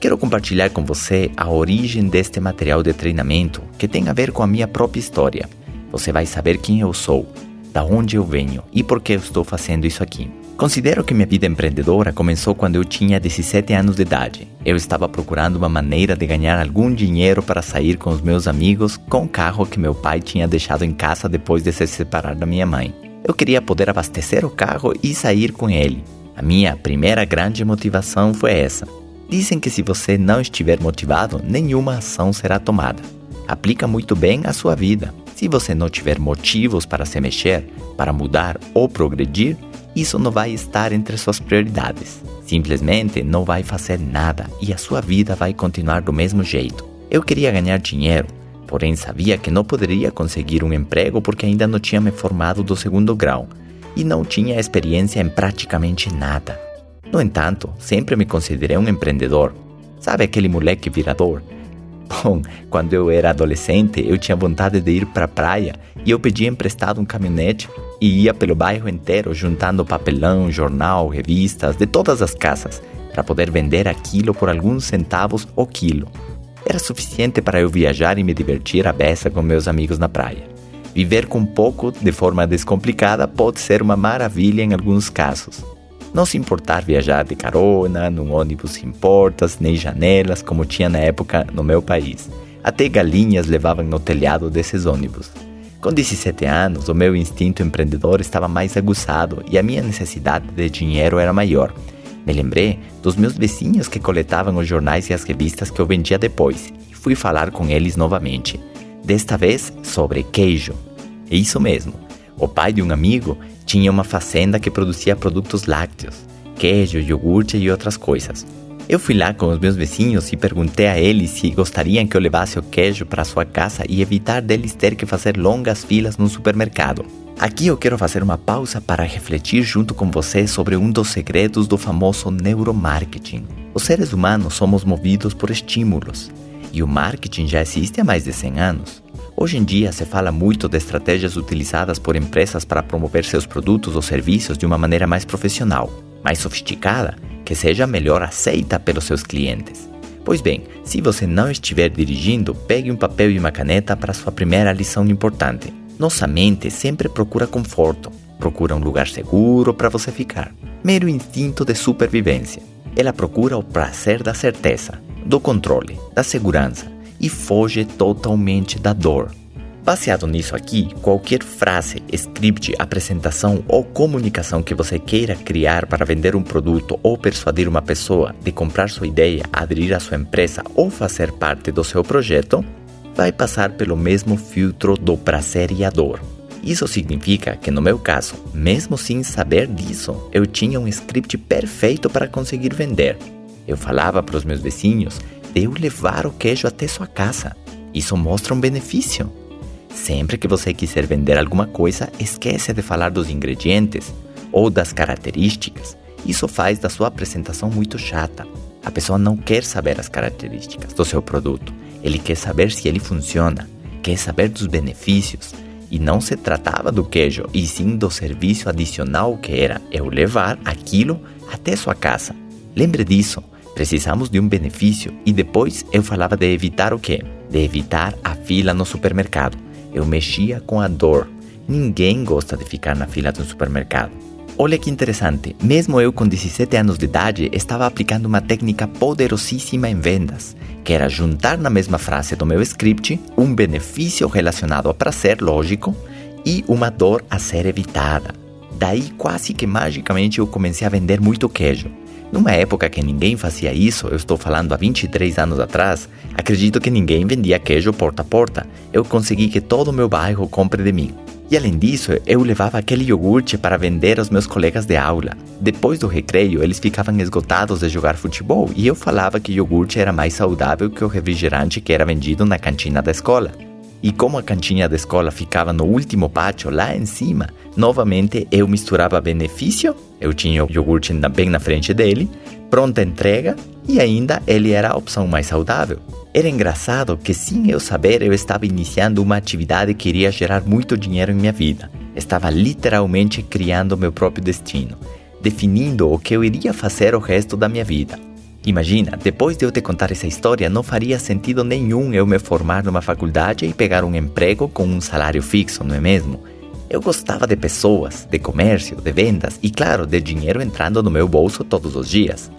Quero compartilhar com você a origem deste material de treinamento que tem a ver com a minha própria história. Você vai saber quem eu sou, da onde eu venho e por que eu estou fazendo isso aqui. Considero que minha vida empreendedora começou quando eu tinha 17 anos de idade. Eu estava procurando uma maneira de ganhar algum dinheiro para sair com os meus amigos com o carro que meu pai tinha deixado em casa depois de se separar da minha mãe. Eu queria poder abastecer o carro e sair com ele. A minha primeira grande motivação foi essa. Dizem que se você não estiver motivado, nenhuma ação será tomada. Aplica muito bem à sua vida. Se você não tiver motivos para se mexer, para mudar ou progredir, isso não vai estar entre suas prioridades. Simplesmente não vai fazer nada e a sua vida vai continuar do mesmo jeito. Eu queria ganhar dinheiro, porém sabia que não poderia conseguir um emprego porque ainda não tinha me formado do segundo grau e não tinha experiência em praticamente nada. No entanto, sempre me considerei um empreendedor. Sabe aquele moleque virador? Bom, quando eu era adolescente, eu tinha vontade de ir para a praia e eu pedia emprestado um caminhonete e ia pelo bairro inteiro juntando papelão, jornal, revistas de todas as casas para poder vender aquilo por alguns centavos o quilo. Era suficiente para eu viajar e me divertir à beça com meus amigos na praia. Viver com pouco de forma descomplicada pode ser uma maravilha em alguns casos. Não se importar viajar de carona, num ônibus sem portas nem janelas como tinha na época no meu país. Até galinhas levavam no telhado desses ônibus. Com 17 anos, o meu instinto empreendedor estava mais aguçado e a minha necessidade de dinheiro era maior. Me lembrei dos meus vizinhos que coletavam os jornais e as revistas que eu vendia depois e fui falar com eles novamente. Desta vez sobre queijo. É isso mesmo. O pai de um amigo tinha uma fazenda que produzia produtos lácteos, queijo, iogurte e outras coisas. Eu fui lá com os meus vizinhos e perguntei a eles se gostariam que eu levasse o queijo para sua casa e evitar deles ter que fazer longas filas no supermercado. Aqui eu quero fazer uma pausa para refletir junto com você sobre um dos segredos do famoso neuromarketing. Os seres humanos somos movidos por estímulos e o marketing já existe há mais de 100 anos. Hoje em dia se fala muito de estratégias utilizadas por empresas para promover seus produtos ou serviços de uma maneira mais profissional, mais sofisticada que seja melhor aceita pelos seus clientes. Pois bem, se você não estiver dirigindo, pegue um papel e uma caneta para sua primeira lição importante. Nossa mente sempre procura conforto, procura um lugar seguro para você ficar. Mero instinto de supervivência. Ela procura o prazer da certeza, do controle, da segurança e foge totalmente da dor, Baseado nisso aqui, qualquer frase, script, apresentação ou comunicação que você queira criar para vender um produto ou persuadir uma pessoa de comprar sua ideia, aderir à sua empresa ou fazer parte do seu projeto, vai passar pelo mesmo filtro do prazer e a dor. Isso significa que, no meu caso, mesmo sem saber disso, eu tinha um script perfeito para conseguir vender. Eu falava para os meus vizinhos de eu levar o queijo até sua casa. Isso mostra um benefício. Sempre que você quiser vender alguma coisa, esquece de falar dos ingredientes ou das características. Isso faz da sua apresentação muito chata. A pessoa não quer saber as características do seu produto. Ele quer saber se ele funciona, quer saber dos benefícios. E não se tratava do queijo, e sim do serviço adicional que era eu levar aquilo até sua casa. Lembre disso. Precisamos de um benefício e depois eu falava de evitar o quê? De evitar a fila no supermercado. Eu mexia com a dor. Ninguém gosta de ficar na fila de um supermercado. Olha que interessante, mesmo eu com 17 anos de idade estava aplicando uma técnica poderosíssima em vendas, que era juntar na mesma frase do meu script um benefício relacionado ao prazer lógico e uma dor a ser evitada. Daí quase que magicamente eu comecei a vender muito queijo. Numa época que ninguém fazia isso, eu estou falando há 23 anos atrás, acredito que ninguém vendia queijo porta a porta. Eu consegui que todo o meu bairro compre de mim. E além disso, eu levava aquele iogurte para vender aos meus colegas de aula. Depois do recreio, eles ficavam esgotados de jogar futebol e eu falava que iogurte era mais saudável que o refrigerante que era vendido na cantina da escola. E como a cantina da escola ficava no último pátio, lá em cima, novamente eu misturava benefício, eu tinha o iogurte bem na frente dele, pronta entrega e ainda ele era a opção mais saudável. Era engraçado que, sem eu saber, eu estava iniciando uma atividade que iria gerar muito dinheiro em minha vida. Estava literalmente criando meu próprio destino, definindo o que eu iria fazer o resto da minha vida. Imagina, depois de eu te contar essa história, não faria sentido nenhum eu me formar numa faculdade e pegar um emprego com um salário fixo, não é mesmo? Eu gostava de pessoas, de comércio, de vendas e, claro, de dinheiro entrando no meu bolso todos os dias.